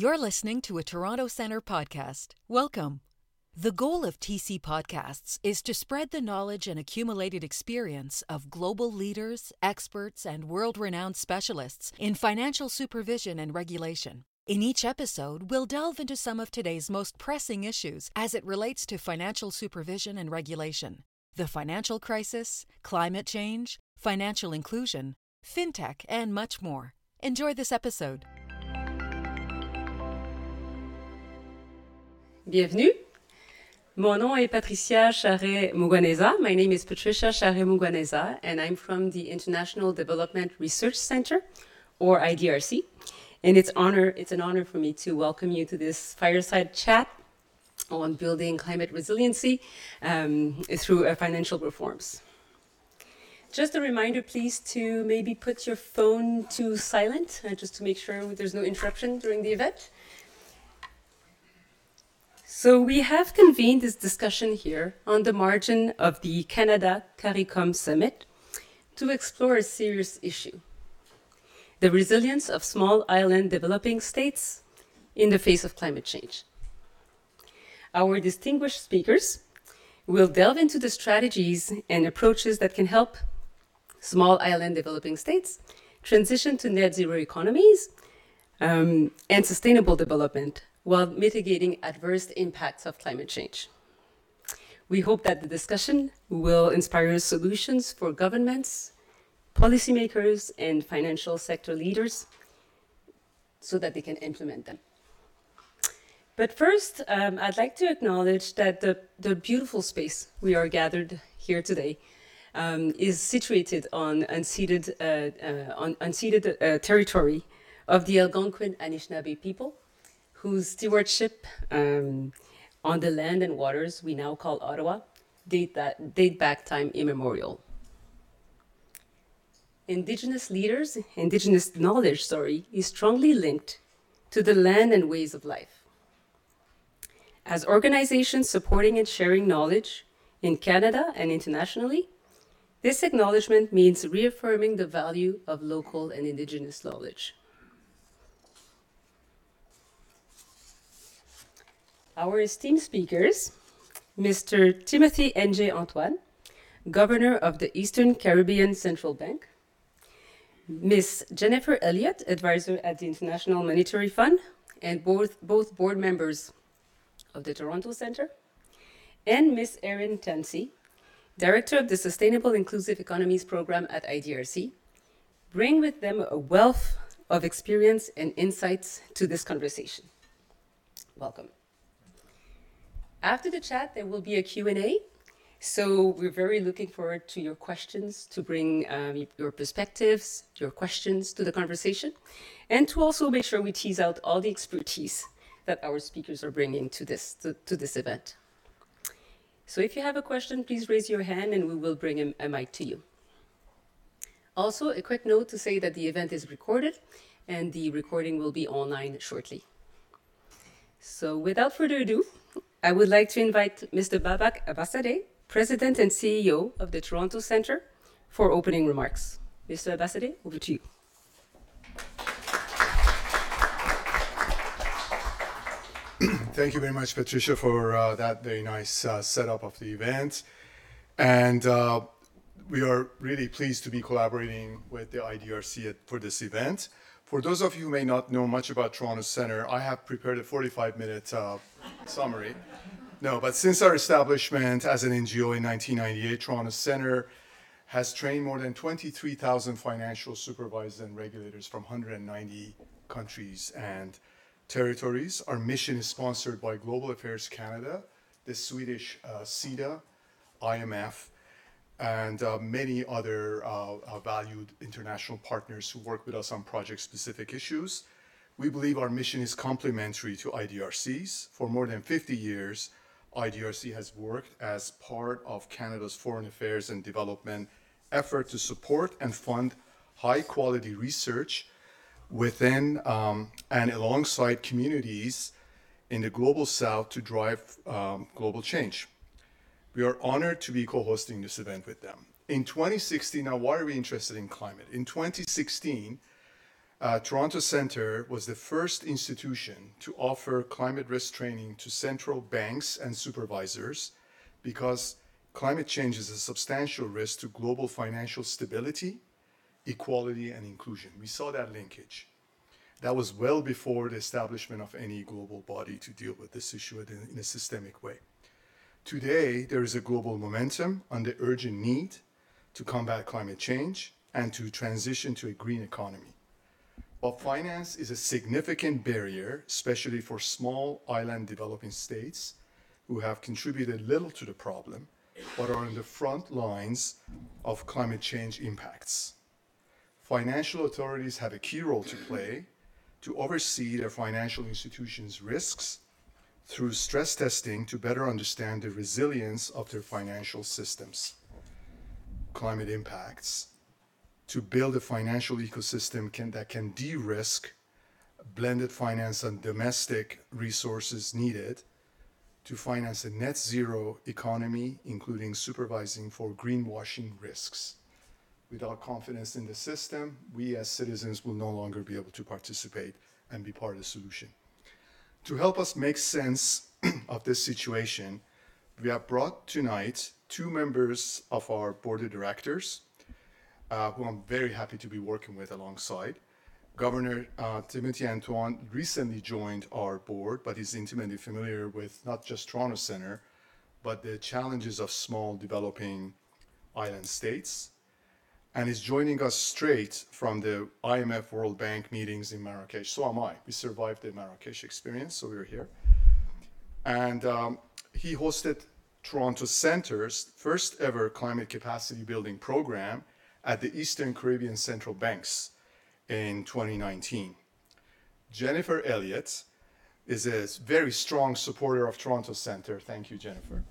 You're listening to a Toronto Centre podcast. Welcome. The goal of TC Podcasts is to spread the knowledge and accumulated experience of global leaders, experts, and world renowned specialists in financial supervision and regulation. In each episode, we'll delve into some of today's most pressing issues as it relates to financial supervision and regulation the financial crisis, climate change, financial inclusion, fintech, and much more. Enjoy this episode. Bienvenue. Mon nom est Patricia Charret Muguaneza. My name is Patricia Charret Muguaneza, and I'm from the International Development Research Center, or IDRC. And it's honor it's an honor for me to welcome you to this fireside chat on building climate resiliency um, through uh, financial reforms. Just a reminder, please, to maybe put your phone to silent, uh, just to make sure there's no interruption during the event. So we have convened this discussion here on the margin of the Canada CARICOM Summit to explore a serious issue. The resilience of small island developing states in the face of climate change. Our distinguished speakers will delve into the strategies and approaches that can help small island developing states transition to net zero economies um, and sustainable development while mitigating adverse impacts of climate change. We hope that the discussion will inspire solutions for governments, policymakers, and financial sector leaders so that they can implement them. But first, um, I'd like to acknowledge that the, the beautiful space we are gathered here today um, is situated on unceded, uh, uh, on unceded uh, territory of the Algonquin Anishinaabe people, whose stewardship um, on the land and waters we now call Ottawa date, that, date back time immemorial. Indigenous leaders, Indigenous knowledge, sorry, is strongly linked to the land and ways of life. As organizations supporting and sharing knowledge in Canada and internationally, this acknowledgement means reaffirming the value of local and Indigenous knowledge. Our esteemed speakers, Mr. Timothy N.J. Antoine, Governor of the Eastern Caribbean Central Bank, Ms. Jennifer Elliott, Advisor at the International Monetary Fund, and both, both board members of the Toronto Centre, and Ms. Erin Tansey, Director of the Sustainable Inclusive Economies Program at IDRC, bring with them a wealth of experience and insights to this conversation. Welcome. After the chat, there will be a Q&A. So we're very looking forward to your questions, to bring um, your perspectives, your questions to the conversation, and to also make sure we tease out all the expertise that our speakers are bringing to this, to, to this event. So if you have a question, please raise your hand and we will bring a, a mic to you. Also, a quick note to say that the event is recorded and the recording will be online shortly. So without further ado, I would like to invite Mr. Babak Abbaszadeh, President and CEO of the Toronto Centre, for opening remarks. Mr. Abbaszadeh, over to you. Thank you very much, Patricia, for uh, that very nice uh, setup of the event. And uh, we are really pleased to be collaborating with the IDRC at, for this event. For those of you who may not know much about Toronto Centre, I have prepared a 45 minute uh, summary. No, but since our establishment as an NGO in 1998, Toronto Centre has trained more than 23,000 financial supervisors and regulators from 190 countries and territories. Our mission is sponsored by Global Affairs Canada, the Swedish uh, IMF, and uh, many other uh, uh, valued international partners who work with us on project-specific issues. We believe our mission is complementary to IDRC's. For more than 50 years, IDRC has worked as part of Canada's foreign affairs and development effort to support and fund high-quality research within um, and alongside communities in the global south to drive um, global change. We are honored to be co-hosting this event with them. In 2016, now why are we interested in climate? In 2016, uh, Toronto Centre was the first institution to offer climate risk training to central banks and supervisors because climate change is a substantial risk to global financial stability, equality, and inclusion. We saw that linkage. That was well before the establishment of any global body to deal with this issue in a systemic way. Today, there is a global momentum on the urgent need to combat climate change and to transition to a green economy. While finance is a significant barrier, especially for small island developing states who have contributed little to the problem, but are on the front lines of climate change impacts. Financial authorities have a key role to play to oversee their financial institutions' risks through stress testing to better understand the resilience of their financial systems, climate impacts, to build a financial ecosystem can, that can de-risk blended finance and domestic resources needed to finance a net zero economy, including supervising for greenwashing risks. Without confidence in the system, we as citizens will no longer be able to participate and be part of the solution. To help us make sense of this situation, we have brought tonight two members of our board of directors uh, who I'm very happy to be working with alongside. Governor uh, Timothy Antoine recently joined our board, but he's intimately familiar with not just Toronto Centre, but the challenges of small developing island states. And is joining us straight from the IMF World Bank meetings in Marrakesh. So am I. We survived the Marrakesh experience, so we're here. And um, he hosted Toronto Center's first ever climate capacity building program at the Eastern Caribbean Central Banks in 2019. Jennifer Elliott is a very strong supporter of Toronto Centre. Thank you, Jennifer.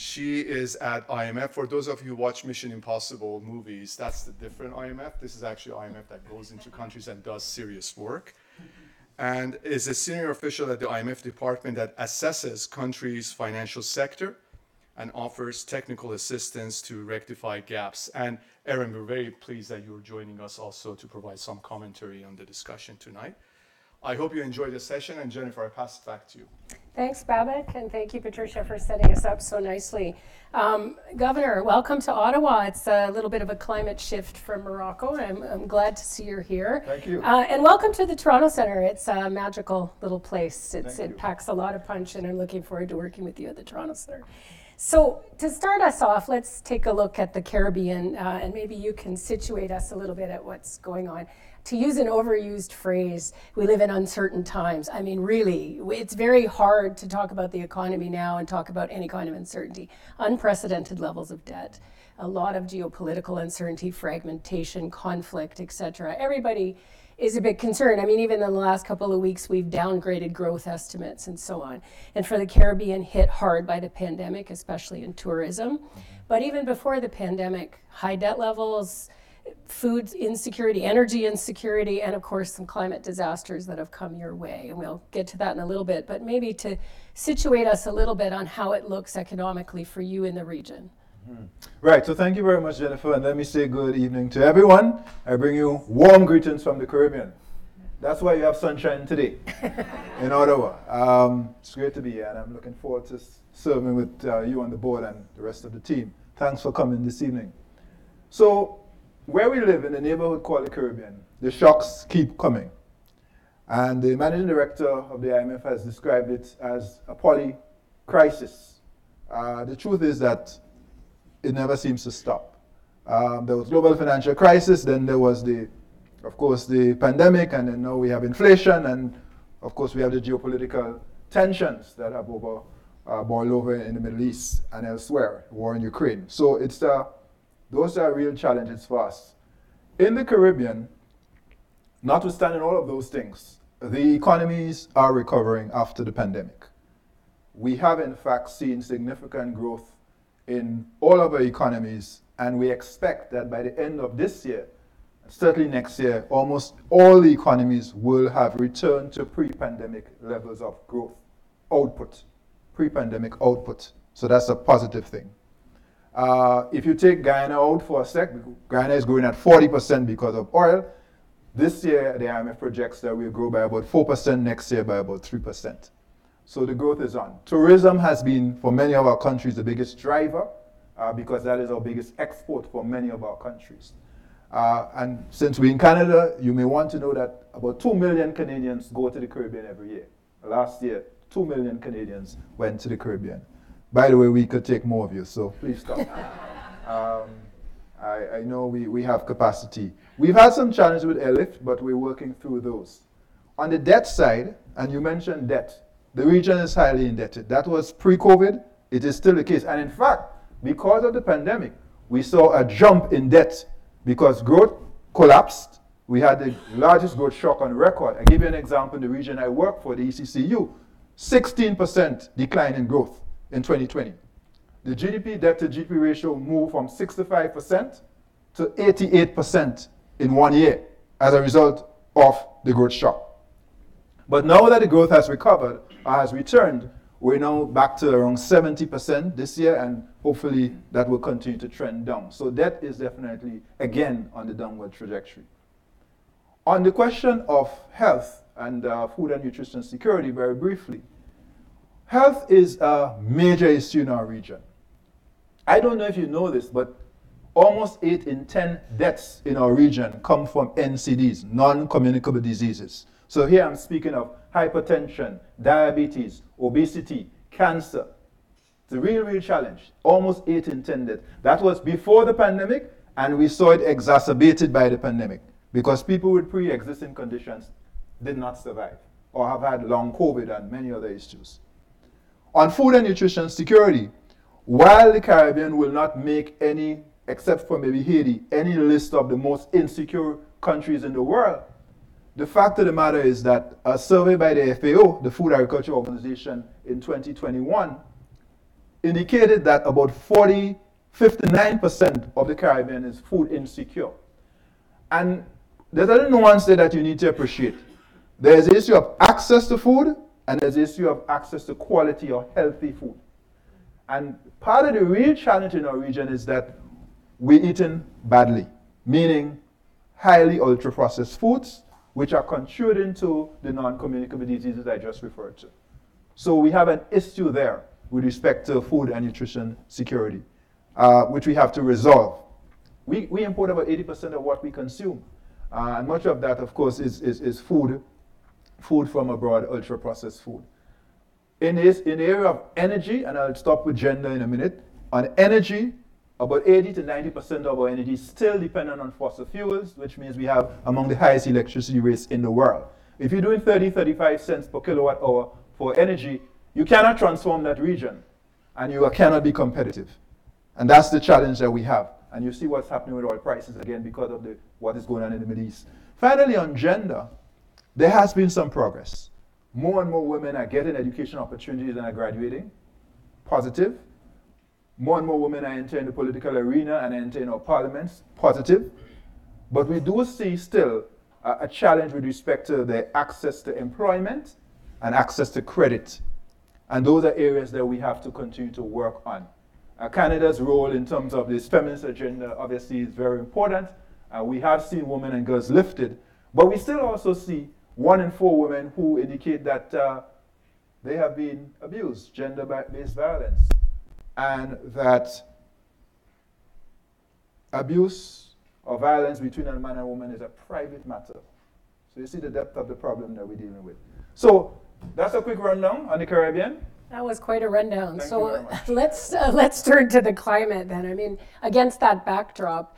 She is at IMF. For those of you who watch Mission Impossible movies, that's the different IMF. This is actually IMF that goes into countries and does serious work. And is a senior official at the IMF department that assesses countries' financial sector and offers technical assistance to rectify gaps. And Erin, we're very pleased that you're joining us also to provide some commentary on the discussion tonight. I hope you enjoyed the session, and Jennifer, I pass it back to you. Thanks, Babak, and thank you, Patricia, for setting us up so nicely. Um, Governor, welcome to Ottawa. It's a little bit of a climate shift from Morocco. I'm, I'm glad to see you're here. Thank you. Uh, and welcome to the Toronto Centre. It's a magical little place. It's, it packs a lot of punch, and I'm looking forward to working with you at the Toronto Centre. So, to start us off, let's take a look at the Caribbean, uh, and maybe you can situate us a little bit at what's going on. To use an overused phrase, we live in uncertain times. I mean, really, it's very hard to talk about the economy now and talk about any kind of uncertainty. Unprecedented levels of debt, a lot of geopolitical uncertainty, fragmentation, conflict, etc. Everybody is a bit concerned. I mean, even in the last couple of weeks, we've downgraded growth estimates and so on. And for the Caribbean, hit hard by the pandemic, especially in tourism. But even before the pandemic, high debt levels, food insecurity, energy insecurity, and of course, some climate disasters that have come your way. And we'll get to that in a little bit, but maybe to situate us a little bit on how it looks economically for you in the region. Mm. Right, so thank you very much, Jennifer, and let me say good evening to everyone. I bring you warm greetings from the Caribbean. That's why you have sunshine today in Ottawa. Um, it's great to be here, and I'm looking forward to serving with uh, you on the board and the rest of the team. Thanks for coming this evening. So, where we live in the neighborhood called the Caribbean, the shocks keep coming. And the managing director of the IMF has described it as a poly crisis. Uh, the truth is that it never seems to stop. Um, there was global financial crisis, then there was the, of course, the pandemic, and then now we have inflation, and of course we have the geopolitical tensions that have over uh, boiled over in the Middle East and elsewhere, war in Ukraine. So it's uh, those are real challenges for us. In the Caribbean, notwithstanding all of those things, the economies are recovering after the pandemic. We have in fact seen significant growth in all of our economies, and we expect that by the end of this year, certainly next year, almost all the economies will have returned to pre-pandemic levels of growth output, pre-pandemic output. So that's a positive thing. Uh, if you take Guyana out for a sec, Guyana is growing at 40% because of oil. This year, the IMF projects that we'll grow by about 4%, next year by about 3%. So the growth is on. Tourism has been, for many of our countries, the biggest driver uh, because that is our biggest export for many of our countries. Uh, and since we're in Canada, you may want to know that about 2 million Canadians go to the Caribbean every year. Last year, 2 million Canadians went to the Caribbean. By the way, we could take more of you, so please stop. um, I, I, know we, we have capacity. We've had some challenges with airlift, but we're working through those. On the debt side, and you mentioned debt, the region is highly indebted. That was pre COVID, it is still the case. And in fact, because of the pandemic, we saw a jump in debt because growth collapsed. We had the largest growth shock on record. I give you an example in the region I work for, the ECCU, 16% decline in growth in 2020. The GDP debt to GDP ratio moved from 65% to 88% in one year as a result of the growth shock. But now that the growth has recovered, or has returned, we're now back to around 70% this year, and hopefully that will continue to trend down. So debt is definitely, again, on the downward trajectory. On the question of health and uh, food and nutrition security, very briefly, health is a major issue in our region. I don't know if you know this, but almost 8 in 10 deaths in our region come from NCDs, non communicable diseases. So here I'm speaking of hypertension, diabetes, obesity, cancer. It's a real, real challenge. Almost 8 in 10 deaths. That was before the pandemic, and we saw it exacerbated by the pandemic because people with pre existing conditions did not survive or have had long COVID and many other issues. On food and nutrition security, while the Caribbean will not make any, except for maybe Haiti, any list of the most insecure countries in the world, the fact of the matter is that a survey by the FAO, the Food Agriculture Organization, in 2021 indicated that about 40, 59% of the Caribbean is food insecure. And there's a nuance there that you need to appreciate. There's the issue of access to food, and there's the issue of access to quality or healthy food. And part of the real challenge in our region is that we're eating badly, meaning highly ultra processed foods, which are contributing to the non communicable diseases I just referred to. So we have an issue there with respect to food and nutrition security, uh, which we have to resolve. We, we import about 80% of what we consume. Uh, and much of that, of course, is, is, is food, food from abroad, ultra processed food. In, this, in the area of energy, and I'll stop with gender in a minute, on energy, about 80 to 90% of our energy is still dependent on fossil fuels, which means we have among the highest electricity rates in the world. If you're doing 30, 35 cents per kilowatt hour for energy, you cannot transform that region and you cannot be competitive. And that's the challenge that we have. And you see what's happening with oil prices again because of the, what is going on in the Middle East. Finally, on gender, there has been some progress. More and more women are getting education opportunities and are graduating. Positive. More and more women are entering the political arena and entering our parliaments. Positive. But we do see still a, a challenge with respect to their access to employment and access to credit. And those are areas that we have to continue to work on. Uh, Canada's role in terms of this feminist agenda obviously is very important. Uh, we have seen women and girls lifted, but we still also see one in four women who indicate that uh, they have been abused, gender based violence, and that abuse or violence between a man and woman is a private matter. So you see the depth of the problem that we're dealing with. So that's a quick rundown on the Caribbean. That was quite a rundown. Thank so let's uh, let's turn to the climate then. I mean, against that backdrop,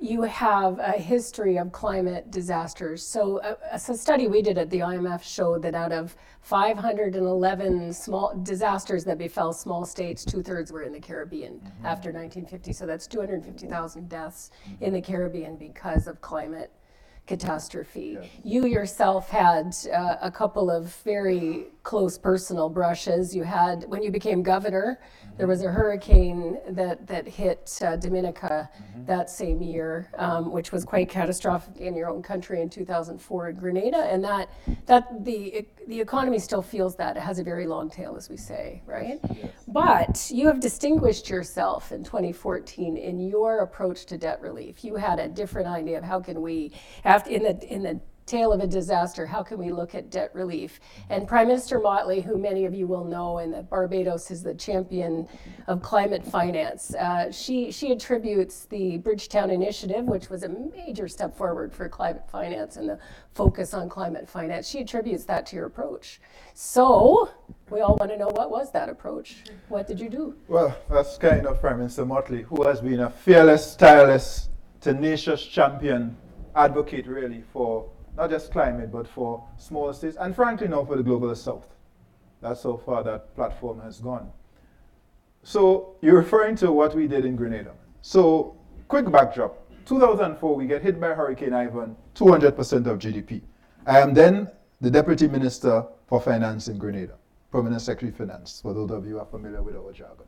you have a history of climate disasters. So, uh, a, a, study we did at the IMF showed that out of 511 small disasters that befell small states, two thirds were in the Caribbean mm-hmm. after 1950. So that's 250,000 deaths in the Caribbean because of climate catastrophe. You yourself had uh, a couple of very close personal brushes. You had, when you became governor, mm-hmm. there was a hurricane that, that hit uh, Dominica mm-hmm. that same year, um, which was quite catastrophic in your own country in 2004 in Grenada. And that, that the, the economy still feels that. It has a very long tail, as we say, right? Yes. But you have distinguished yourself in 2014 in your approach to debt relief. You had a different idea of how can we have after in the in the tail of a disaster, how can we look at debt relief? And Prime Minister Mottley, who many of you will know, and that Barbados is the champion of climate finance, uh, she, she attributes the Bridgetown Initiative, which was a major step forward for climate finance and the focus on climate finance, she attributes that to your approach. So we all want to know what was that approach? What did you do? Well, that's kind of Prime Minister Mottley, who has been a fearless, tireless, tenacious champion, advocate really for not just climate, but for small states, and frankly now for the global south. That's how far that platform has gone. So you're referring to what we did in Grenada. So quick backdrop. 2004, we get hit by Hurricane Ivan, 200% of GDP. I am then the Deputy Minister for Finance in Grenada, Permanent Secretary Finance, for those of you who are familiar with our jargon.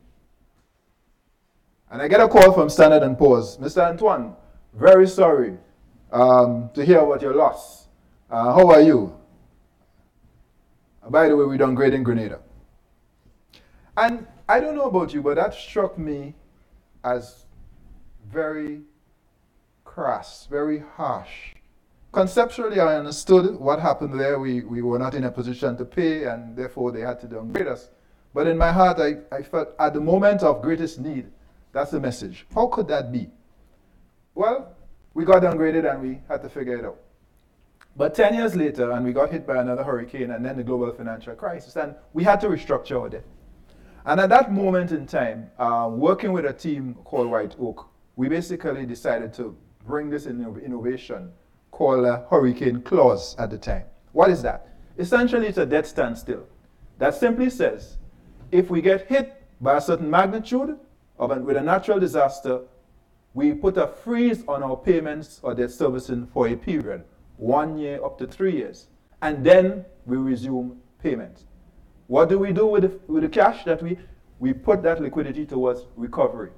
And I get a call from Standard & Poor's. Mr. Antoine, very sorry um, to hear about your loss. Uh, how are you? By the way, we done great in Grenada. And I don't know about you, but that struck me as very crass, very harsh. Conceptually, I understood what happened there. We, we were not in a position to pay, and therefore they had to downgrade us. But in my heart, I, I felt at the moment of greatest need, that's the message. How could that be? Well, we got downgraded and we had to figure it out. But 10 years later, and we got hit by another hurricane and then the global financial crisis, and we had to restructure our debt. And at that moment in time, uh, working with a team called White Oak, we basically decided to bring this innovation called a hurricane clause at the time. What is that? Essentially, it's a debt standstill that simply says if we get hit by a certain magnitude of with a natural disaster, we put a freeze on our payments or debt servicing for a period one year up to three years. And then we resume payments. What do we do with the, with the cash that we, we put that liquidity towards recovery?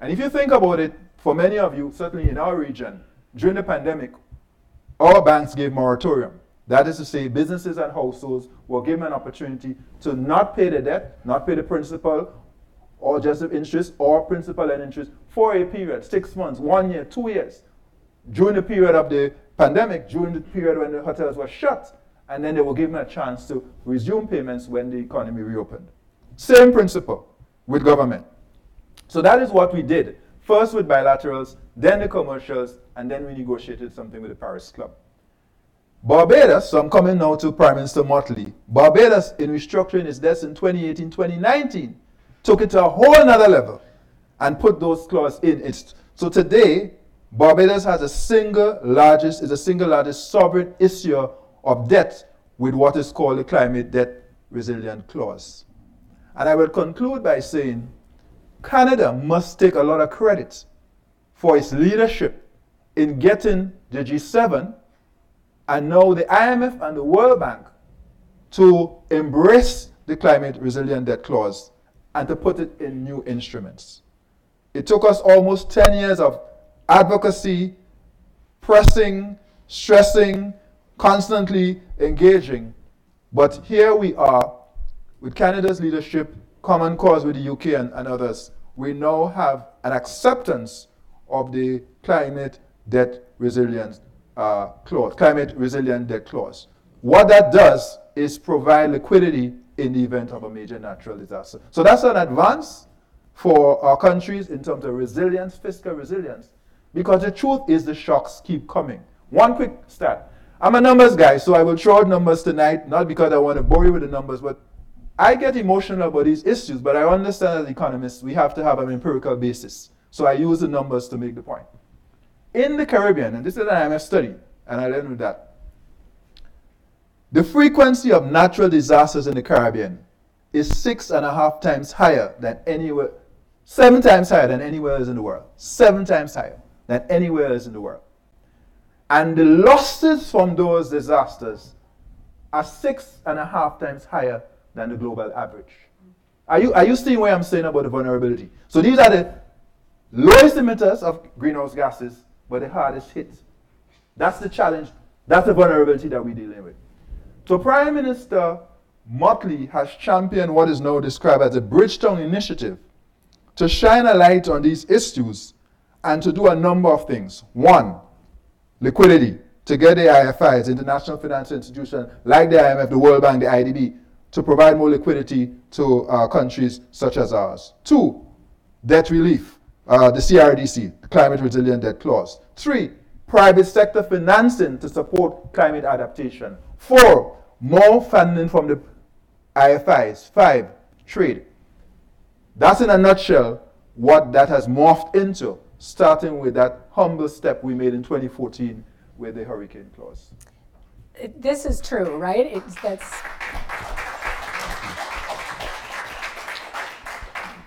And if you think about it, for many of you, certainly in our region, during the pandemic, our banks gave moratorium. That is to say, businesses and households were given an opportunity to not pay the debt, not pay the principal, or just the interest, or principal and interest for a period, six months, one year, two years, during the period of the pandemic during the period when the hotels were shut, and then they were given a chance to resume payments when the economy reopened. Same principle with government. So that is what we did. First with bilaterals, then the commercials, and then we negotiated something with the Paris Club. Barbados, so I'm coming now to Prime Minister Mottley. Barbados, in restructuring its debts in 2018 2019, took it to a whole another level and put those clauses in. It's, so today, Barbados has a single largest, is a single largest sovereign issuer of debt with what is called the Climate Debt Resilient Clause. And I will conclude by saying Canada must take a lot of credit for its leadership in getting the G7 and now the IMF and the World Bank to embrace the Climate Resilient Debt Clause and to put it in new instruments. It took us almost 10 years of advocacy, pressing, stressing, constantly engaging. But here we are with Canada's leadership, common cause with the UK and, and others. We now have an acceptance of the climate debt resilience uh, clause, climate resilient debt clause. What that does is provide liquidity in the event of a major natural disaster. So that's an advance for our countries in terms of resilience, fiscal resilience. Because the truth is the shocks keep coming. One quick stat. I'm a numbers guy, so I will throw out numbers tonight, not because I want to bore you with the numbers, but I get emotional about these issues, but I understand as economists, we have to have an empirical basis. So I use the numbers to make the point. In the Caribbean, and this is an IMF study, and I learned that, the frequency of natural disasters in the Caribbean is six and a half times higher than anywhere, seven times higher than anywhere else in the world. Seven times higher than anywhere else in the world. And the losses from those disasters are six and a half times higher than the global average. Are you, are you seeing what I'm saying about the vulnerability? So these are the lowest emitters of greenhouse gases, but the hardest hit. That's the challenge. That's the vulnerability that we're dealing with. So Prime Minister Mottley has championed what is now described as a Bridgetown Initiative to shine a light on these issues and to do a number of things. One, liquidity to get the IFIs, international financial institutions like the IMF, the World Bank, the IDB, to provide more liquidity to uh, countries such as ours. Two, debt relief, uh, the CRDC, the Climate Resilient Debt Clause. Three, private sector financing to support climate adaptation. Four, more funding from the IFIs. Five, trade. That's in a nutshell what that has morphed into, starting with that humble step we made in 2014 with the hurricane clause. This is true, right? It's, that's.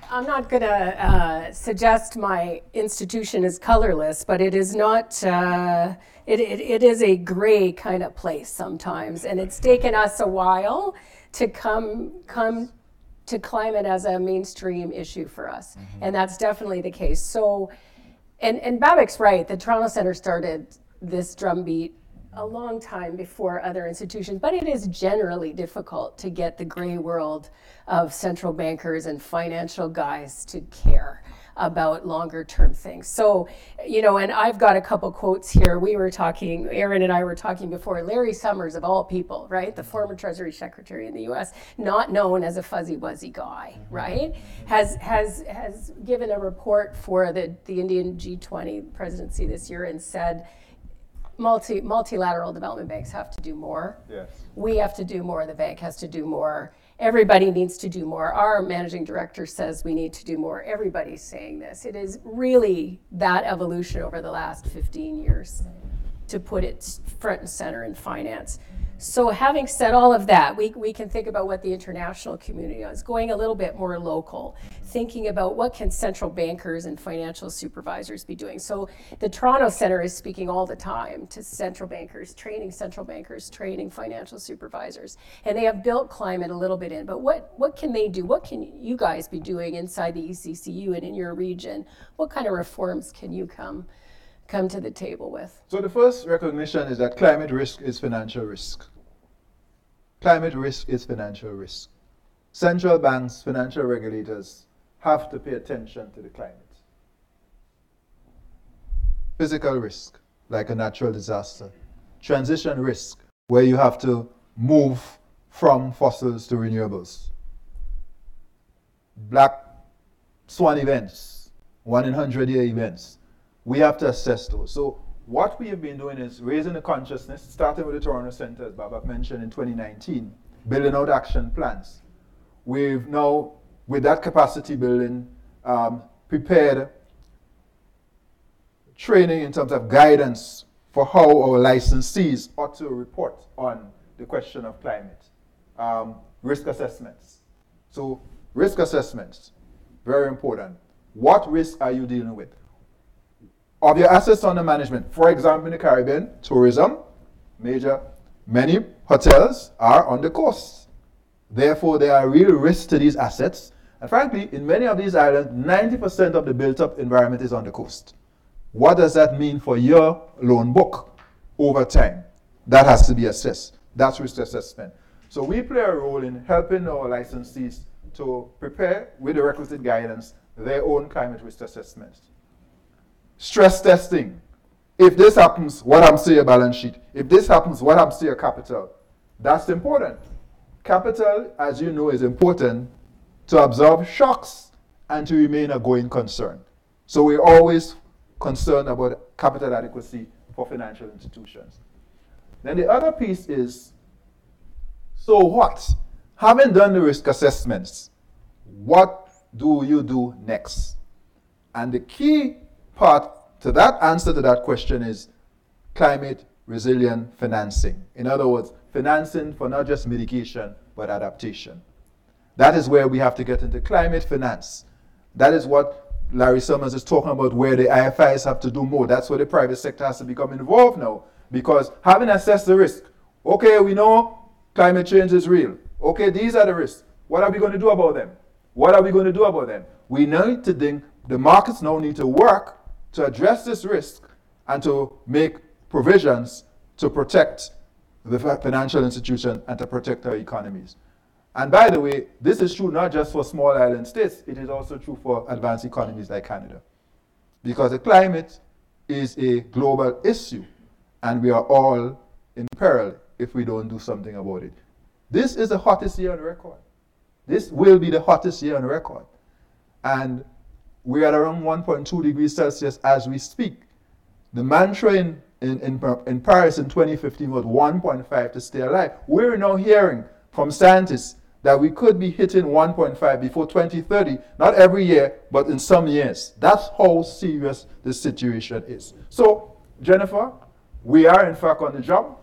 I'm not going to uh, suggest my institution is colorless, but it is not. Uh, it, it, it is a gray kind of place sometimes, and it's taken us a while to come come to climate as a mainstream issue for us, mm-hmm. and that's definitely the case. So, and and right. The Toronto Centre started this drumbeat a long time before other institutions, but it is generally difficult to get the gray world of central bankers and financial guys to care about longer term things. So, you know, and I've got a couple quotes here. We were talking, Erin and I were talking before, Larry Summers, of all people, right? The former Treasury Secretary in the US, not known as a fuzzy wuzzy guy, mm-hmm. right? Has, has, has given a report for the, the Indian G20 presidency this year and said, multi, multilateral development banks have to do more. Yes. We have to do more. The bank has to do more. Everybody needs to do more. Our managing director says we need to do more. Everybody's saying this. It is really that evolution over the last 15 years to put it front and center in finance. So, having said all of that, we, we can think about what the international community is going a little bit more local, thinking about what can central bankers and financial supervisors be doing. So, the Toronto Centre is speaking all the time to central bankers, training central bankers, training financial supervisors, and they have built climate a little bit in. But what what can they do? What can you guys be doing inside the ECCU and in your region? What kind of reforms can you come? Come to the table with? So the first recognition is that climate risk is financial risk. Climate risk is financial risk. Central banks, financial regulators have to pay attention to the climate. Physical risk, like a natural disaster. Transition risk, where you have to move from fossils to renewables. Black swan events, one in 100 year events we have to assess those. So what we have been doing is raising the consciousness, starting with the Toronto Centre, as Babak mentioned in 2019, building out action plans. We've now, with that capacity building, um, prepared training in terms of guidance for how our licensees ought to report on the question of climate. Um, risk assessments. So, risk assessments, very important. What risk are you dealing with? Of your assets under management. For example, in the Caribbean, tourism, major, many hotels are on the coast. Therefore, there are real risks to these assets. And frankly, in many of these islands, 90% of the built up environment is on the coast. What does that mean for your loan book over time? That has to be assessed. That's risk assessment. So we play a role in helping our licensees to prepare with the requisite guidance their own climate risk assessments stress testing. If this happens, what happens to your balance sheet? If this happens, what happens to your capital? That's important. Capital, as you know, is important to absorb shocks and to remain a going concern. So we're always concerned about capital adequacy for financial institutions. Then the other piece is so what? Having done the risk assessments, what do you do next? And the key part to that answer to that question is climate resilient financing. In other words, financing for not just mitigation, but adaptation. That is where we have to get into climate finance. That is what Larry Summers is talking about, where the IFIs have to do more. That's where the private sector has to become involved now. Because having assessed the risk, okay, we know climate change is real. Okay, these are the risks. What are we going to do about them? What are we going to do about them? We need to think the markets now need to work to address this risk and to make provisions to protect the financial institution and to protect our economies. And by the way, this is true not just for small island states, it is also true for advanced economies like Canada. Because the climate is a global issue. and we are all in peril if we don't do something about it. This is the hottest year on record. This will be the hottest year on record. And we're at around 1.2 degrees Celsius as we speak. The mantra in, in, in, in Paris in 2015 was 1.5 to stay alive. We're now hearing from scientists that we could be hitting 1.5 before 2030, not every year, but in some years. That's how serious the situation is. So, Jennifer, we are in fact on the job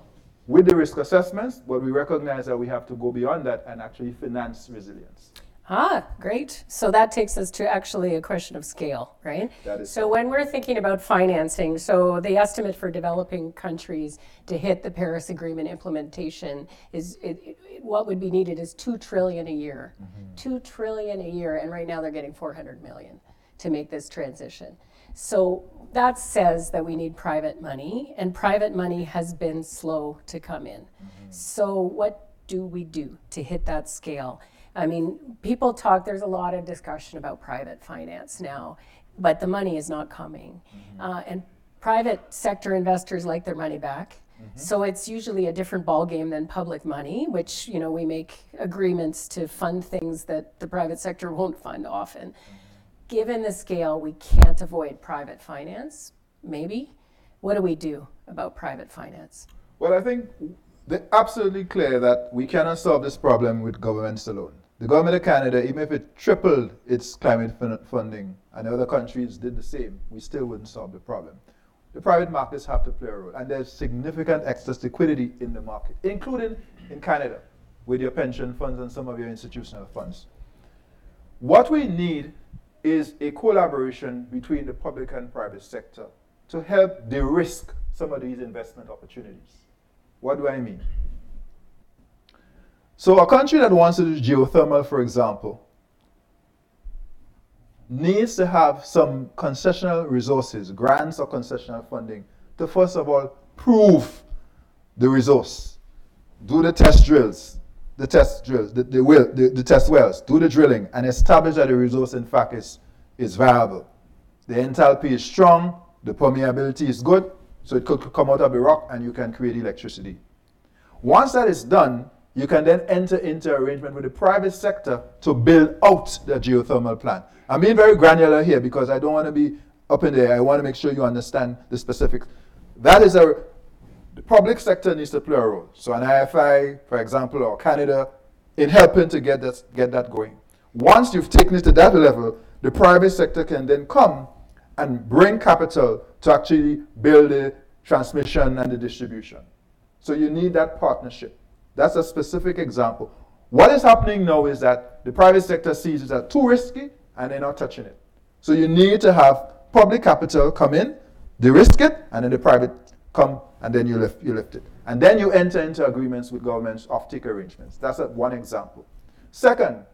with the risk assessments, but we recognize that we have to go beyond that and actually finance resilience. Ah, great. So that takes us to actually a question of scale, right? That is so when we're thinking about financing, so the estimate for developing countries to hit the Paris Agreement implementation is it, it, what would be needed is 2 trillion a year. Mm-hmm. 2 trillion a year and right now they're getting 400 million to make this transition. So that says that we need private money, and private money has been slow to come in. Mm-hmm. So, what do we do to hit that scale? I mean, people talk, there's a lot of discussion about private finance now, but the money is not coming. Mm-hmm. Uh, and private sector investors like their money back. Mm-hmm. So it's usually a different ballgame than public money, which you know we make agreements to fund things that the private sector won't fund often. Mm-hmm given the scale, we can't avoid private finance, maybe. What do we do about private finance? Well, I think they're absolutely clear that we cannot solve this problem with governments alone. The government of Canada, even if it tripled its climate funding and other countries did the same, we still wouldn't solve the problem. The private markets have to play a role, and there's significant excess liquidity in the market, including in Canada with your pension funds and some of your institutional funds. What we need is a collaboration between the public and private sector to help de-risk some of these investment opportunities. What do I mean? So a country that wants to do geothermal, for example, needs to have some concessional resources, grants or concessional funding, to first of all prove the resource, do the test drills, the test drills, the, the, well, the, the test wells, do the drilling, and establish that the resource in fact is, is viable. The enthalpy is strong, the permeability is good, so it could come out of the rock and you can create electricity. Once that is done, you can then enter into arrangement with the private sector to build out the geothermal plant. I'm being very granular here because I don't want to be up in there. I want to make sure you understand the specifics. That is a the public sector needs to play a role. So an IFI, for example, or Canada, in helping to get that, get that going. Once you've taken it to that level, the private sector can then come and bring capital to actually build the transmission and the distribution. So you need that partnership. That's a specific example. What is happening now is that the private sector sees it as too risky and they're not touching it. So you need to have public capital come in, de-risk it, and then the private come and then you lift, you lift it. And then you enter into agreements with governments, off-take arrangements. That's a, one example. Second,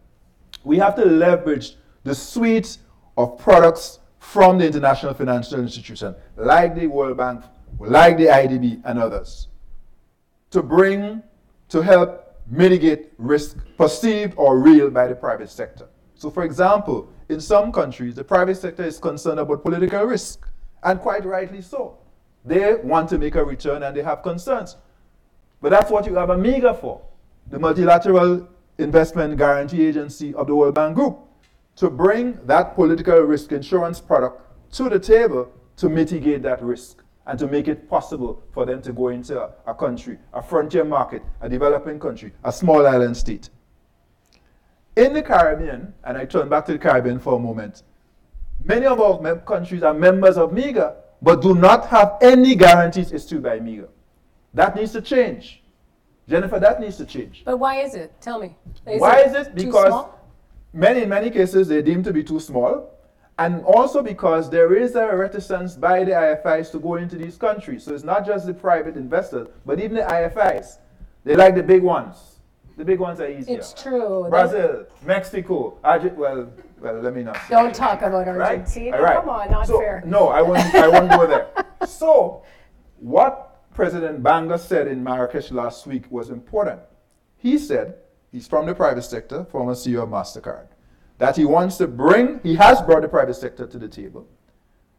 we have to leverage the suite of products from the international financial institution, like the World Bank, like the IDB, and others, to bring, to help mitigate risk perceived or real by the private sector. So, for example, in some countries, the private sector is concerned about political risk, and quite rightly so. They want to make a return and they have concerns. But that's what you have a MIGA for, the Multilateral Investment Guarantee Agency of the World Bank Group, to bring that political risk insurance product to the table to mitigate that risk and to make it possible for them to go into a, a country, a frontier market, a developing country, a small island state. In the Caribbean, and I turn back to the Caribbean for a moment, many of our countries are members of MIGA, but do not have any guarantees issued by MIGA. That needs to change. Jennifer, that needs to change. But why is it? Tell me. Is why it is it? Because many, in many cases, they're deemed to be too small. And also because there is a reticence by the IFIs to go into these countries. So it's not just the private investors, but even the IFIs. They like the big ones. The big ones are easier. It's true. Brazil, Mexico. Well, well, let me not. Don't talk about Argentina. Right? Right. Come on, not so, fair. No, I won't. I won't go there. So, what President Banga said in Marrakesh last week was important. He said he's from the private sector, former CEO of Mastercard, that he wants to bring. He has brought the private sector to the table.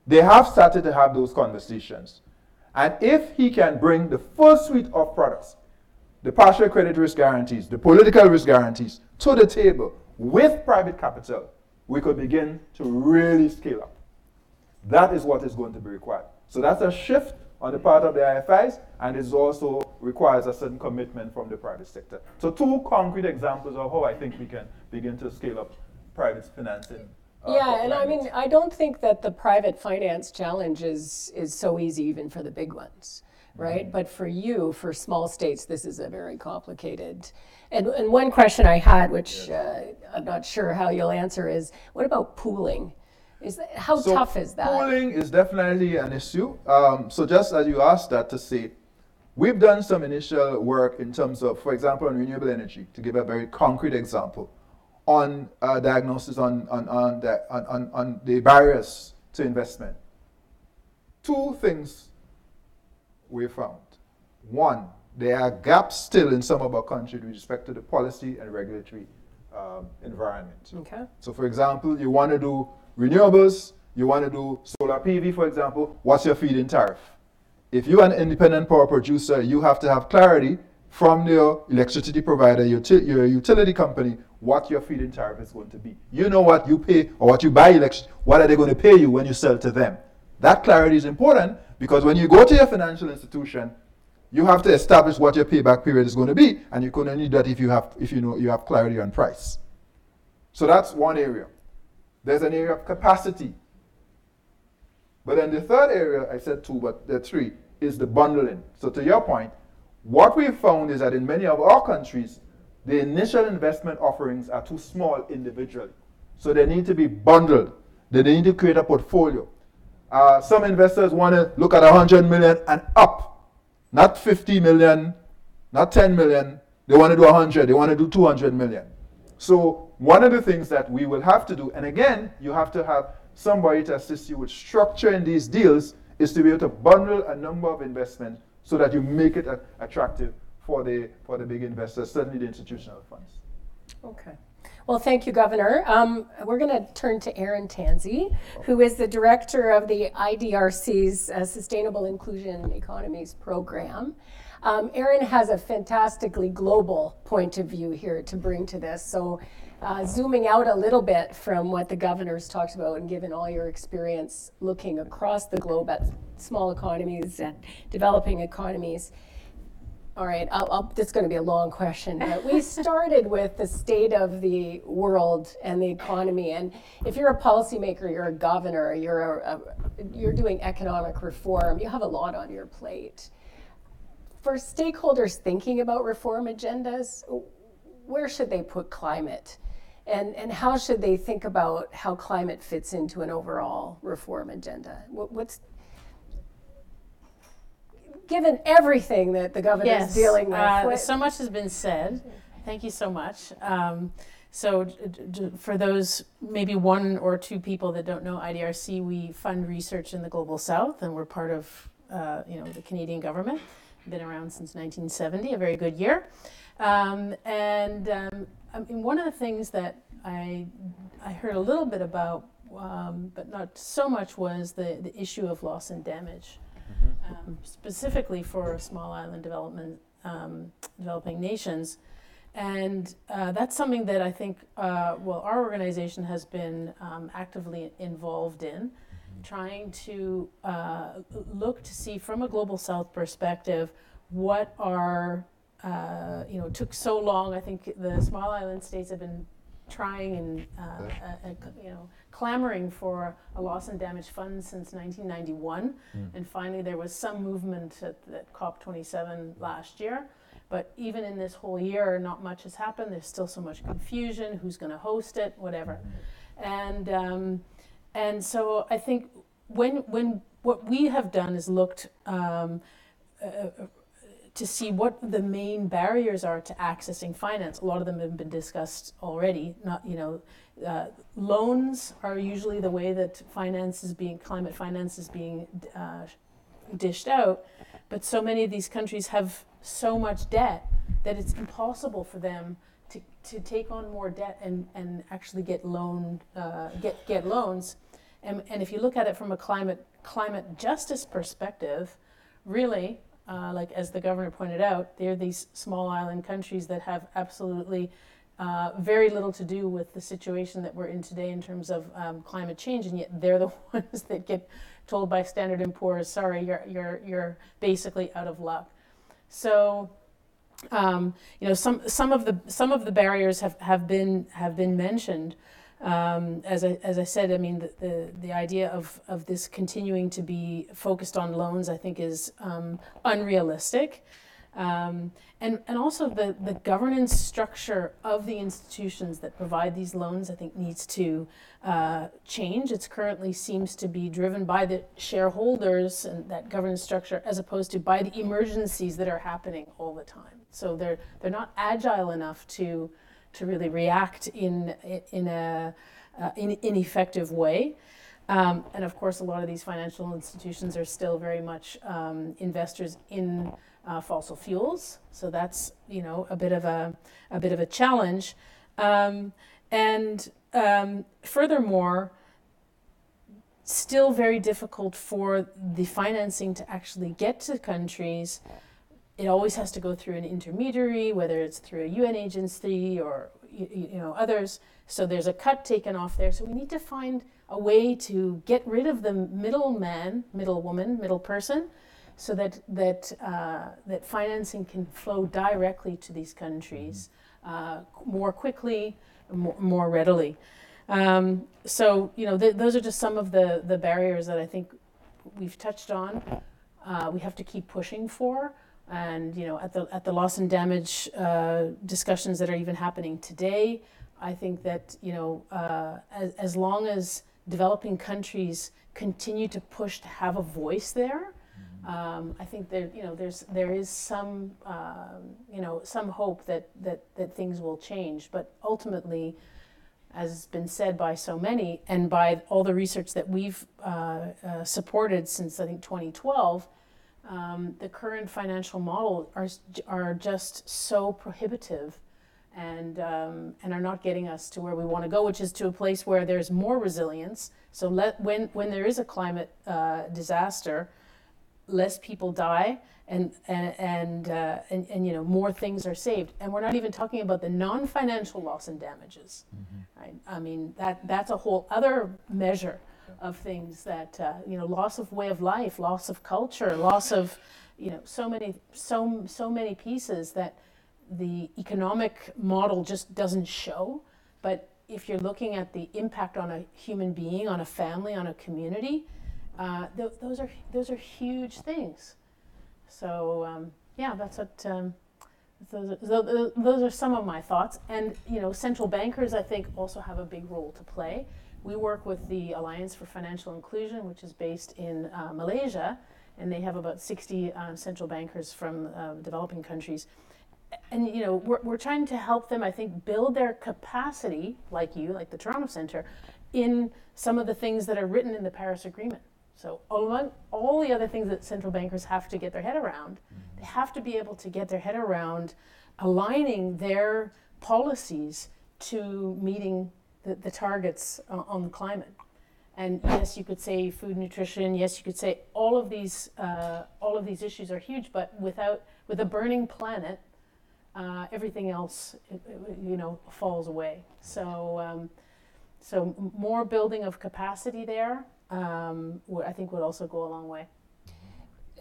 They have started to have those conversations, And if he can bring the full suite of products, the partial credit risk guarantees, the political risk guarantees to the table with private capital, we could begin to really scale up. That is what is going to be required. So that's a shift on the part of the IFIs, and it also requires a certain commitment from the private sector. So two concrete examples of how I think we can begin to scale up private financing. uh, yeah, and I mean, I don't think that the private finance challenge is, is so easy even for the big ones, right? Mm-hmm. But for you, for small states, this is a very complicated. And, and one question I had, which uh, I'm not sure how you'll answer, is what about pooling? Is that, how so tough is that? Pooling is definitely an issue. Um, so just as you asked that to say, we've done some initial work in terms of, for example, on renewable energy, to give a very concrete example, on uh, diagnosis on, on, on, the, on, on the barriers to investment. Two things we found. One, there are gaps still in some of our countries with respect to the policy and regulatory um, environment. Okay. So, for example, you want to do renewables, you want to do solar PV, for example, what's your feed-in tariff? If you're an independent power producer, you have to have clarity from your electricity provider, your, your utility company, what your feed-in tariff is going to be. You know what you pay or what you buy electricity, what are they going to pay you when you sell to them? That clarity is important because when you go to your financial institution, you have to establish what your payback period is going to be, and you can only do that if you have if you know you have clarity on price. So that's one area. There's an area of capacity. But then the third area, I said two, but there are three, is the bundling. So to your point, what we've found is that in many of our countries, the initial investment offerings are too small individually. So they need to be bundled. They need to create a portfolio. Uh, some investors want to look at 100 million and up, not 50 million, not 10 million. They want to do 100, they want to do 200 million. So one of the things that we will have to do, and again, you have to have somebody to assist you with structuring these deals, is to be able to bundle a number of investments so that you make it attractive for the, for the big investors, certainly the institutional funds. Okay. Well, thank you, Governor. Um, we're going to turn to Erin Tansey, who is the director of the IDRC's uh, Sustainable Inclusive Economies Program. Um, Aaron has a fantastically global point of view here to bring to this. So uh, zooming out a little bit from what the governor's talked about and given all your experience looking across the globe at small economies and developing economies. All right, I'll, I'll, this is going to be a long question, but we started with the state of the world and the economy. And if you're a policymaker, you're a governor, you're a, a, you're doing economic reform, you have a lot on your plate. For stakeholders thinking about reform agendas, where should they put climate? And, and how should they think about how climate fits into an overall reform agenda? What, what's given everything that the governor yes, is dealing with? Uh, so much has been said. Thank you so much. Um, so, for those maybe one or two people that don't know IDRC, we fund research in the global south, and we're part of uh, you know the Canadian government. Been around since 1970, a very good year. Um, and um, I mean, one of the things that I, I heard a little bit about, um, but not so much, was the, the issue of loss and damage, mm-hmm. Um, specifically for small island development, um, developing nations. And uh, that's something that I think, uh, well, our organization has been um, actively involved in, mm-hmm. trying to uh, look to see from a global south perspective what are uh, you know, took so long. I think the small island states have been trying and, uh, uh, you know, clamoring for a loss and damage fund since 1991. Mm. And finally, there was some movement at, at COP27 last year. But even in this whole year, not much has happened. There's still so much confusion who's going to host it, whatever. And, um, and so I think when, when what we have done is looked um, uh, to see what the main barriers are to accessing finance. A lot of them have been discussed already. Not, you know, uh, loans are usually the way that finance is being, climate finance is being uh, dished out. But so many of these countries have so much debt that it's impossible for them to, to take on more debt and, and actually get loan uh, get get loans. And, and if you look at it from a climate climate justice perspective, really, uh, like as the governor pointed out, they're these small island countries that have absolutely uh, very little to do with the situation that we're in today in terms of um, climate change, and yet they're the ones that get told by Standard and Poor's, "Sorry, you're you're you're basically out of luck." So, um, you know, some some of the some of the barriers have, have been have been mentioned. Um, as I as I said, I mean the, the, the idea of of this continuing to be focused on loans, I think, is um, unrealistic. Um, and, and also the, the governance structure of the institutions that provide these loans, I think, needs to uh, change. It currently seems to be driven by the shareholders and that governance structure as opposed to by the emergencies that are happening all the time. So they're, they're not agile enough to, to really react in, in a uh, in, ineffective way. Um, and of course, a lot of these financial institutions are still very much um, investors in uh, fossil fuels. So that's you know a bit of a a bit of a challenge. Um, and um, furthermore, still very difficult for the financing to actually get to countries. It always has to go through an intermediary, whether it's through a UN agency or you, you know others. So there's a cut taken off there. So we need to find a way to get rid of the middleman, middle woman, middle person, so that that uh, that financing can flow directly to these countries uh, more quickly, more, more readily. Um, so you know, th- those are just some of the the barriers that I think we've touched on. Uh, we have to keep pushing for, and you know, at the at the loss and damage uh, discussions that are even happening today, I think that you know, uh, as as long as developing countries continue to push to have a voice there um, I think there, you know, there's there is some, um, you know, some hope that that that things will change. But ultimately, as has been said by so many, and by all the research that we've uh, uh, supported since I think 2012, um, the current financial model are are just so prohibitive. And, um, and are not getting us to where we want to go, which is to a place where there's more resilience. So let, when, when there is a climate uh, disaster, less people die and and and, uh, and, and you know more things are saved and we're not even talking about the non-financial loss and damages mm-hmm. right i mean that that's a whole other measure of things that uh, you know loss of way of life loss of culture loss of you know so many so so many pieces that the economic model just doesn't show but if you're looking at the impact on a human being on a family on a community uh, th- those are those are huge things. So um, yeah, that's what. Um, those, are, those are some of my thoughts, and you know, central bankers I think also have a big role to play. We work with the Alliance for Financial Inclusion, which is based in uh, Malaysia, and they have about 60 uh, central bankers from uh, developing countries. And you know, we're, we're trying to help them, I think, build their capacity, like you, like the Toronto Centre, in some of the things that are written in the Paris Agreement. So among all the other things that central bankers have to get their head around, mm-hmm. they have to be able to get their head around aligning their policies to meeting the, the targets uh, on the climate. And yes, you could say food nutrition. Yes, you could say all of these uh, all of these issues are huge. But without with a burning planet, uh, everything else it, it, you know falls away. So um, so more building of capacity there um, I think would also go a long way.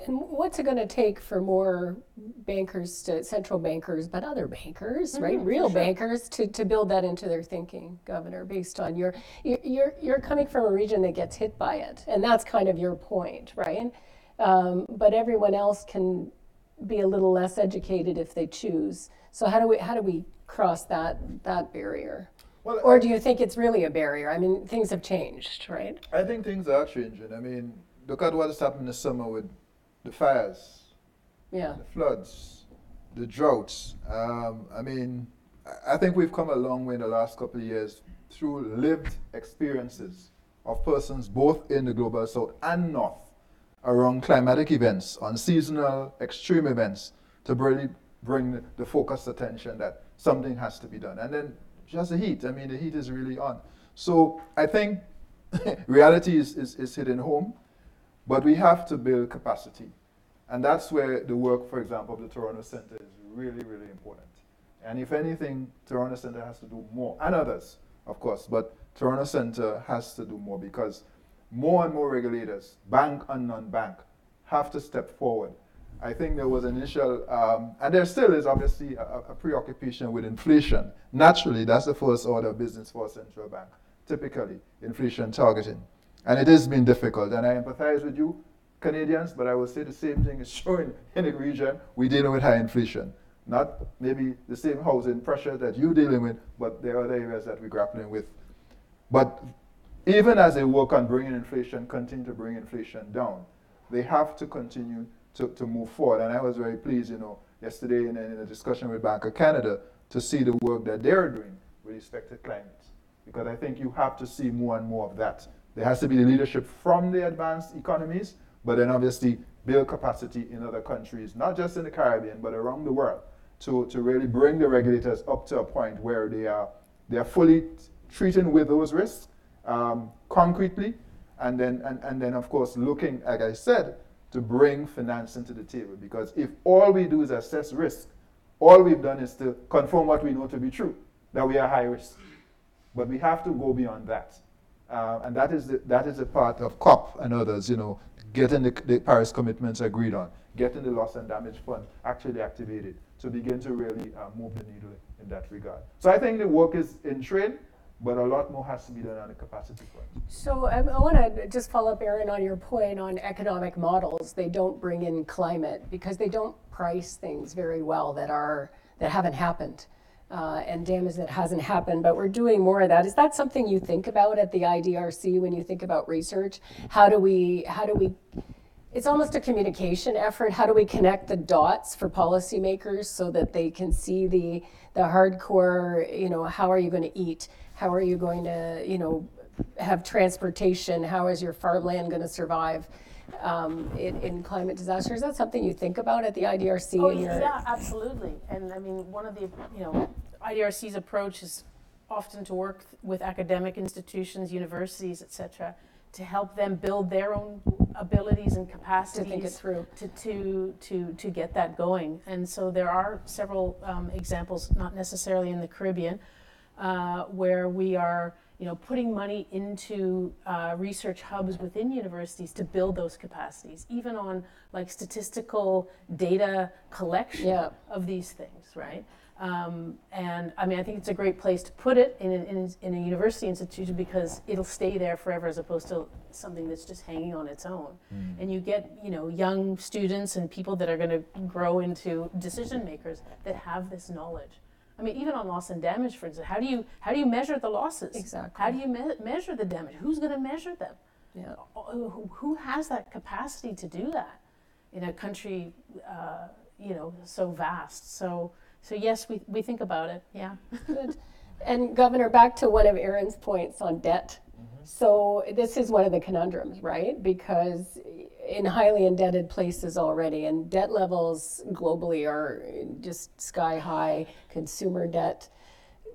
And what's it going to take for more bankers, to, central bankers, but other bankers, mm-hmm, right, real sure. bankers, to, to build that into their thinking, Governor, based on your, you're, you're coming from a region that gets hit by it, and that's kind of your point, right? Um, but everyone else can be a little less educated if they choose. So how do we how do we cross that that barrier? Well, or do you think it's really a barrier? I mean, things have changed, right? I think things are changing. I mean, look at what has happened this summer with the fires, yeah, the floods, the droughts. Um, I mean, I think we've come a long way in the last couple of years through lived experiences of persons both in the global south and north around climatic events, on seasonal extreme events, to really bring the focused attention that something has to be done. And then just the heat. I mean, the heat is really on. So I think reality is, is, is hitting home, but we have to build capacity. And that's where the work, for example, of the Toronto Centre is really, really important. And if anything, Toronto Centre has to do more, and others, of course, but Toronto Centre has to do more because more and more regulators, bank and non-bank, have to step forward. I think there was an initial, um, and there still is obviously a, a, preoccupation with inflation. Naturally, that's the first order of business for a central bank, typically, inflation targeting. And it has been difficult, and I empathize with you, Canadians, but I will say the same thing is showing in the region. We're dealing with high inflation. Not maybe the same housing pressure that you're dealing with, but there are other areas that we're grappling with. But even as they work on bringing inflation, continue to bring inflation down, they have to continue to, to move forward. And I was very pleased, you know, yesterday in, in a discussion with Bank of Canada to see the work that they're doing with respect to climate. Because I think you have to see more and more of that. There has to be the leadership from the advanced economies, but then obviously build capacity in other countries, not just in the Caribbean, but around the world, to, to really bring the regulators up to a point where they are, they are fully treating with those risks um, concretely, and then, and, and then, of course, looking, like I said, to bring financing to the table. Because if all we do is assess risk, all we've done is to confirm what we know to be true, that we are high risk. But we have to go beyond that. Uh, and that is, the, that is a part of COP and others, you know, getting the, the, Paris commitments agreed on, getting the loss and damage fund actually activated to begin to really uh, move the needle in that regard. So I think the work is in train but a lot more has to be done on the capacity front. So um, I want to just follow up, Erin, on your point on economic models. They don't bring in climate because they don't price things very well that are that haven't happened. Uh, and damage that hasn't happened, but we're doing more of that. Is that something you think about at the IDRC when you think about research? How do we how do we it's almost a communication effort. How do we connect the dots for policymakers so that they can see the the hardcore, you know, how are you going to eat? How are you going to, you know, have transportation? How is your farmland going to survive um, in, in, climate disasters? Is that something you think about at the IDRC? Oh, yeah, absolutely. And I mean, one of the, you know, IDRC's approach is often to work with academic institutions, universities, et cetera, to help them build their own abilities and capacities to think it through to to to, to get that going. And so there are several um, examples, not necessarily in the Caribbean, uh, where we are you know, putting money into uh, research hubs within universities to build those capacities, even on like statistical data collection yeah. of these things, right? Um, and I mean, I think it's a great place to put it in, in, in, a university institution because it'll stay there forever as opposed to something that's just hanging on its own. Mm. And you get, you know, young students and people that are going to grow into decision makers that have this knowledge. I mean, even on loss and damage, for instance, how do you how do you measure the losses? Exactly. How do you me- measure the damage? Who's going to measure them? Yeah. Who, who, has that capacity to do that in a country, uh, you know, so vast? So so yes, we, we think about it. Yeah. Good. And Governor, back to one of Erin's points on debt. Mm-hmm. So this is one of the conundrums, right? Because in highly indebted places already, and debt levels globally are just sky high. Consumer debt,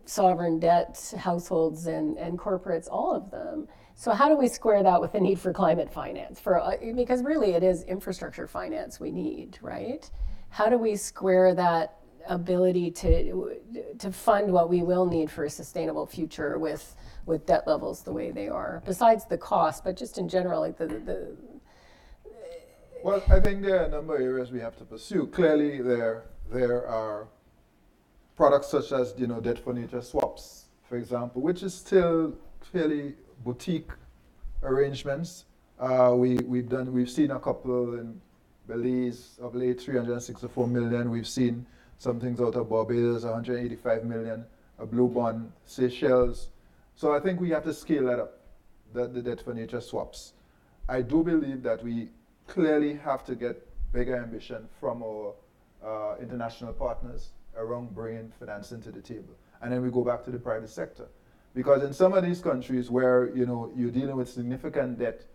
sovereign debt, households and, and corporates, all of them. So how do we square that with the need for climate finance? For uh, because really it is infrastructure finance we need, right? How do we square that ability to to fund what we will need for a sustainable future with with debt levels the way they are besides the cost but just in general like the, the well i think there are a number of areas we have to pursue clearly there there are products such as you know debt for nature swaps for example which is still fairly boutique arrangements uh, we, we've done we've seen a couple in Belize of late 364 million we've seen some things out of Barbados, 185 million, a blue bond, Seychelles. So I think we have to scale that up, the, the debt for nature swaps. I do believe that we clearly have to get bigger ambition from our uh, international partners around bringing financing to the table. And then we go back to the private sector. Because in some of these countries where you know you're dealing with significant debt,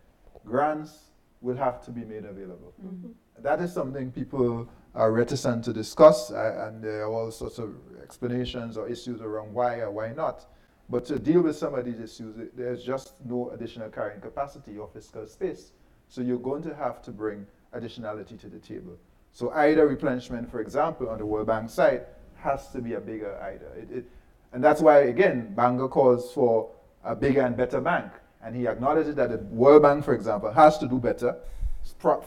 grants will have to be made available. Mm-hmm. That is something people are reticent to discuss, uh, and there are all sorts of explanations or issues around why or why not. But to deal with some of these issues, there's just no additional carrying capacity or fiscal space. So you're going to have to bring additionality to the table. So IDA replenishment, for example, on the World Bank side, has to be a bigger IDA. It, it, and that's why, again, Banga calls for a bigger and better bank. And he acknowledges that the World Bank, for example, has to do better,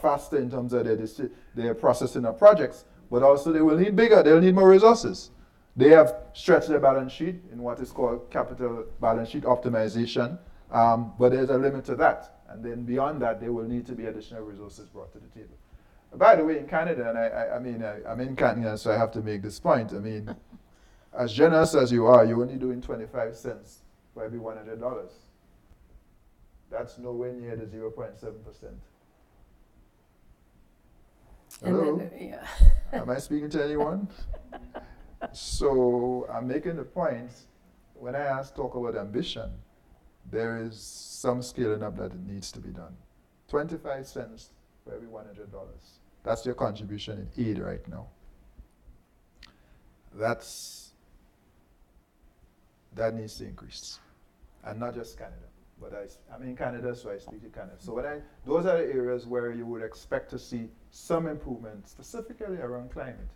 faster in terms of their, their processing of projects, but also they will need bigger, they'll need more resources. They have stretched their balance sheet in what is called capital balance sheet optimization, um, but there's a limit to that. And then beyond that, there will need to be additional resources brought to the table. By the way, in Canada, and I, I, I mean, I, am in Canada, so I have to make this point. I mean, as generous as you are, you're only doing 25 cents for every $100. That's nowhere near the 0.7%. Hello? Then, yeah. Am I speaking to anyone? so I'm making the point when I ask talk about ambition, there is some scaling up that needs to be done. 25 cents for every $100. That's your contribution in aid right now. That's that needs to increase, and not just Canada. But I, I'm in Canada, so I speak to Canada. So I, those are the areas where you would expect to see some improvement, specifically around climate,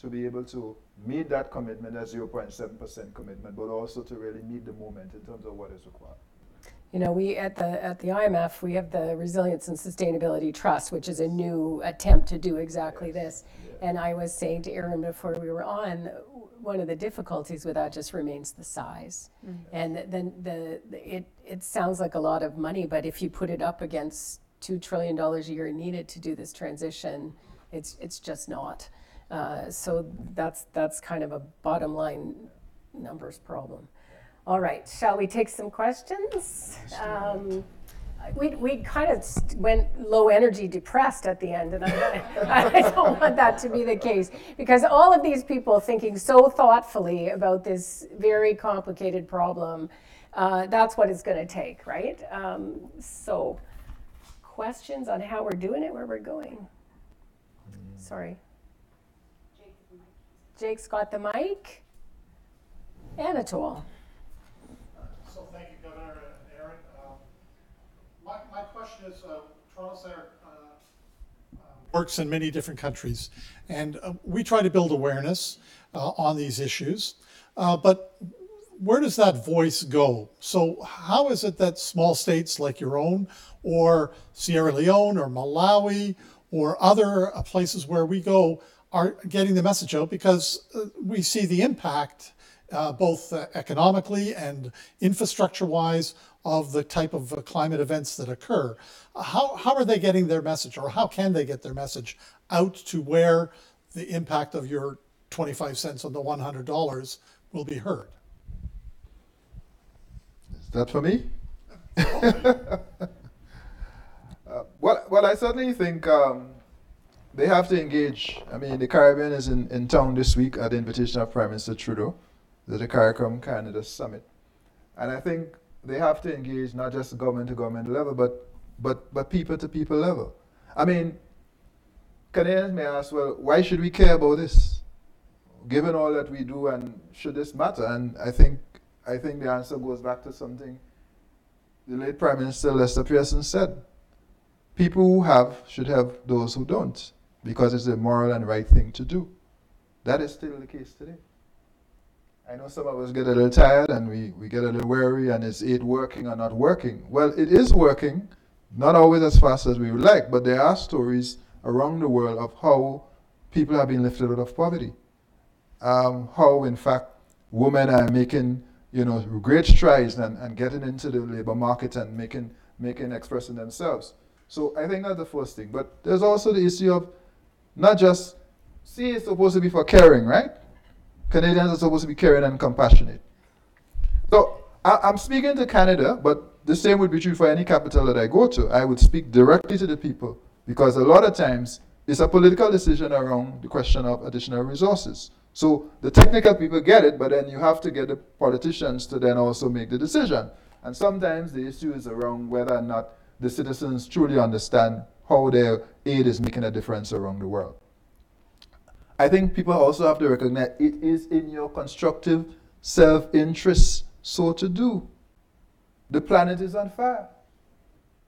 to be able to meet that commitment, that 0.7% commitment, but also to really meet the moment in terms of what is required. You know, we at the at the IMF we have the Resilience and Sustainability Trust, which is a new attempt to do exactly this. And I was saying to Erin before we were on, one of the difficulties with that just remains the size. Mm-hmm. And then the, the, it it sounds like a lot of money, but if you put it up against two trillion dollars a year needed to do this transition, it's it's just not. Uh, so that's that's kind of a bottom line numbers problem. All right, shall we take some questions? Um, we, we kind of went low energy depressed at the end, and I, I don't want that to be the case because all of these people thinking so thoughtfully about this very complicated problem, uh, that's what it's going to take, right? Um, so, questions on how we're doing it, where we're going? Sorry. Jake's got the mic. Anatole. Question is, uh, Toronto Centre uh, uh, works in many different countries, and uh, we try to build awareness uh, on these issues. Uh, but where does that voice go? So, how is it that small states like your own, or Sierra Leone, or Malawi, or other places where we go are getting the message out? Because we see the impact, both economically and infrastructure wise, of the type of uh, climate events that occur. How, how are they getting their message, or how can they get their message out to where the impact of your 25 cents on the $100 will be heard? Is that for me? uh, well, well, I certainly think um, they have to engage. I mean, the Caribbean is in, in town this week at the invitation of Prime Minister Trudeau, the CARICOM Canada Summit. And I think they have to engage not just government to government level, but but but people to people level. I mean, Canadians may ask, well, why should we care about this, given all that we do, and should this matter? And I think I think the answer goes back to something the late Prime Minister Lester Pearson said: people who have should have those who don't, because it's a moral and right thing to do. That is still the case today. I know some of us get a little tired and we, we get a little weary and is it working or not working? Well, it is working, not always as fast as we would like, but there are stories around the world of how people have been lifted out of poverty. Um, how, in fact, women are making you know, great strides and, and getting into the labor market and making, making expressing themselves. So I think that's the first thing. But there's also the issue of not just, see, it's supposed to be for caring, right? Canadians are supposed to be caring and compassionate. So I, am speaking to Canada, but the same would be true for any capital that I go to. I would speak directly to the people because a lot of times it's a political decision around the question of additional resources. So the technical people get it, but then you have to get the politicians to then also make the decision. And sometimes the issue is around whether or not the citizens truly understand how their aid is making a difference around the world. I think people also have to recognize it is in your constructive self interest so to do. The planet is on fire.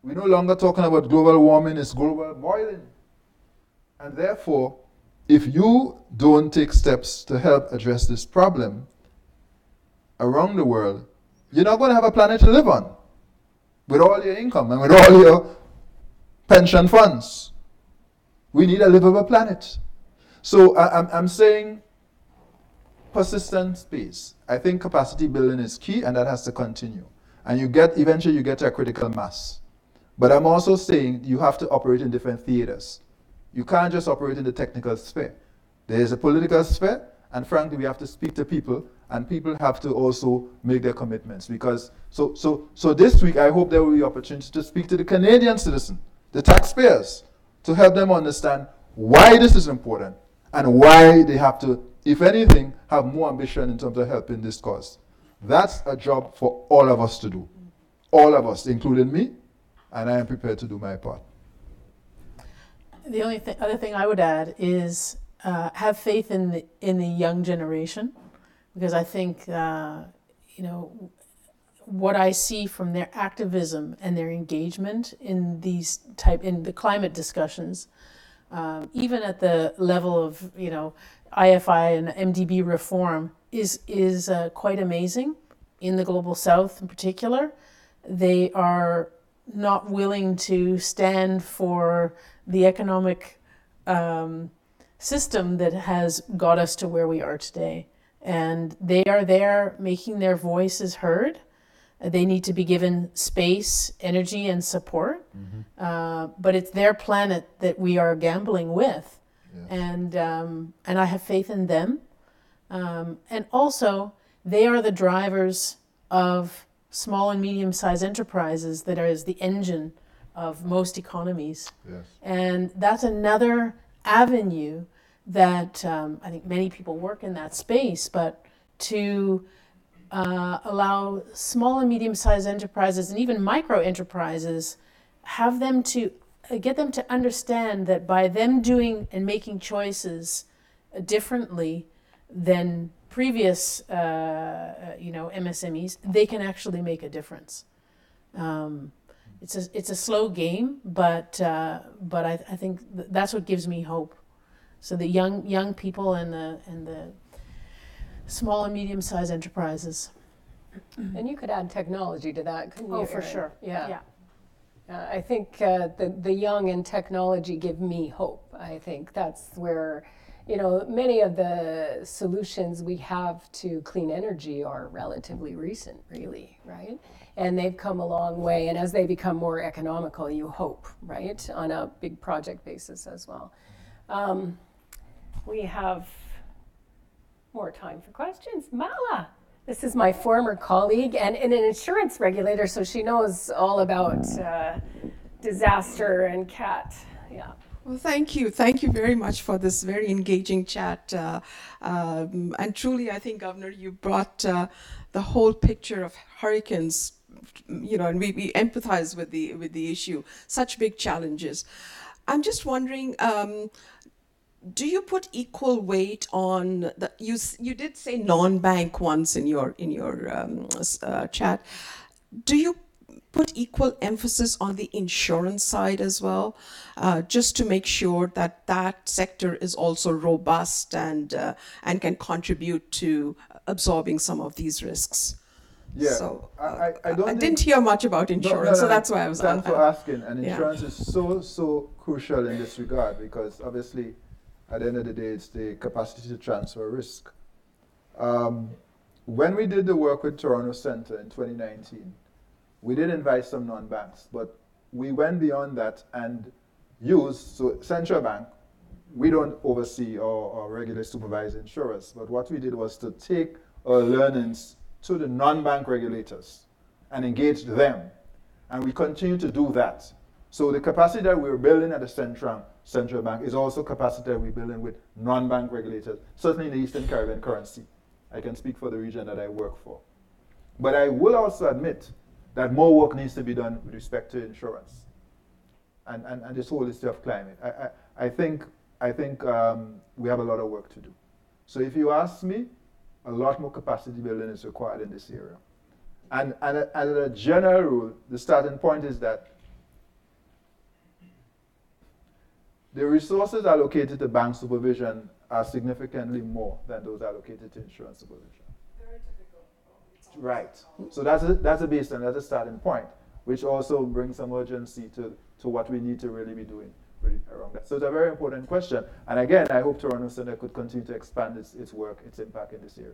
We're no longer talking about global warming, it's global boiling. And therefore, if you don't take steps to help address this problem around the world, you're not going to have a planet to live on with all your income and with all your pension funds. We need a livable planet. So I, am I'm, I'm saying persistent space. I think capacity building is key and that has to continue. And you get, eventually you get to a critical mass. But I'm also saying you have to operate in different theaters. You can't just operate in the technical sphere. There is a political sphere, and frankly, we have to speak to people, and people have to also make their commitments. Because so so so this week, I hope there will be opportunity to speak to the Canadian citizen, the taxpayers, to help them understand why this is important and why they have to, if anything, have more ambition in terms of helping this cause. That's a job for all of us to do. All of us, including me, and I am prepared to do my part. The only th- other thing I would add is uh, have faith in the in the young generation, because I think uh, you know what I see from their activism and their engagement in these type in the climate discussions, um, even at the level of you know IFI and MDB reform is is uh, quite amazing in the global south in particular. They are not willing to stand for the economic um, system that has got us to where we are today. And they are there making their voices heard. They need to be given space, energy, and support. Mm-hmm. Uh, but it's their planet that we are gambling with. Yes. And, um, and I have faith in them. Um, and also, they are the drivers of small and medium sized enterprises that are as the engine of most economies. Yes. And that's another avenue that um, I think many people work in that space, but to uh, allow small and medium sized enterprises and even micro enterprises have them to uh, get them to understand that by them doing and making choices differently than previous, uh, uh you know, MSMEs, they can actually make a difference. Um, it's a it's a slow game, but uh, but I, I think th- that's what gives me hope. So the young young people and the and the small and medium sized enterprises. And you could add technology to that, couldn't you? Oh, for Erin? sure. Yeah. Yeah. Uh, I think uh, the the young and technology give me hope. I think that's where you know, many of the solutions we have to clean energy are relatively recent, really, right? And they've come a long way. And as they become more economical, you hope, right, on a big project basis as well. Um, we have more time for questions. Mala. This is my former colleague and, and an insurance regulator, so she knows all about uh, disaster and cat. Yeah. Well, thank you. Thank you very much for this very engaging chat. Uh, um, and truly, I think, Governor, you brought uh, the whole picture of hurricanes, you know, and we, we empathize with the, with the issue. Such big challenges. I'm just wondering, um, do you put equal weight on the, you, you did say non-bank once in your, in your um, uh, chat. Do you put equal emphasis on the insurance side as well, uh, just to make sure that that sector is also robust and uh, and can contribute to absorbing some of these risks. Yeah, so, I, I, I, don't I didn't hear much about insurance, no, no, no, so that's why I was. Thanks for asking. And insurance yeah. is so so crucial in this regard because obviously, at the end of the day, it's the capacity to transfer risk. Um, when we did the work with Toronto Centre in 2019, we did invite some non-banks, but we went beyond that and used, so central bank, we don't oversee or, or regulate supervise insurers, but what we did was to take our learnings to the non-bank regulators and engage them. And we continue to do that. So the capacity that we're building at the central, central bank is also capacity that we're building with non-bank regulators, certainly in the Eastern Caribbean currency. I can speak for the region that I work for. But I will also admit that more work needs to be done with respect to insurance and, and, and this whole issue of climate. I, I, I think, I think um, we have a lot of work to do. So if you ask me, a lot more capacity building is required in this area. And, and, and a general rule, the starting point is that the resources allocated to bank supervision are significantly more than those allocated to insurance supervision. Right. So that's a, that's a baseline, that's a starting point, which also brings some urgency to, to what we need to really be doing really around that. So it's a very important question. And again, I hope Toronto Centre could continue to expand its, its work, its impact in this area.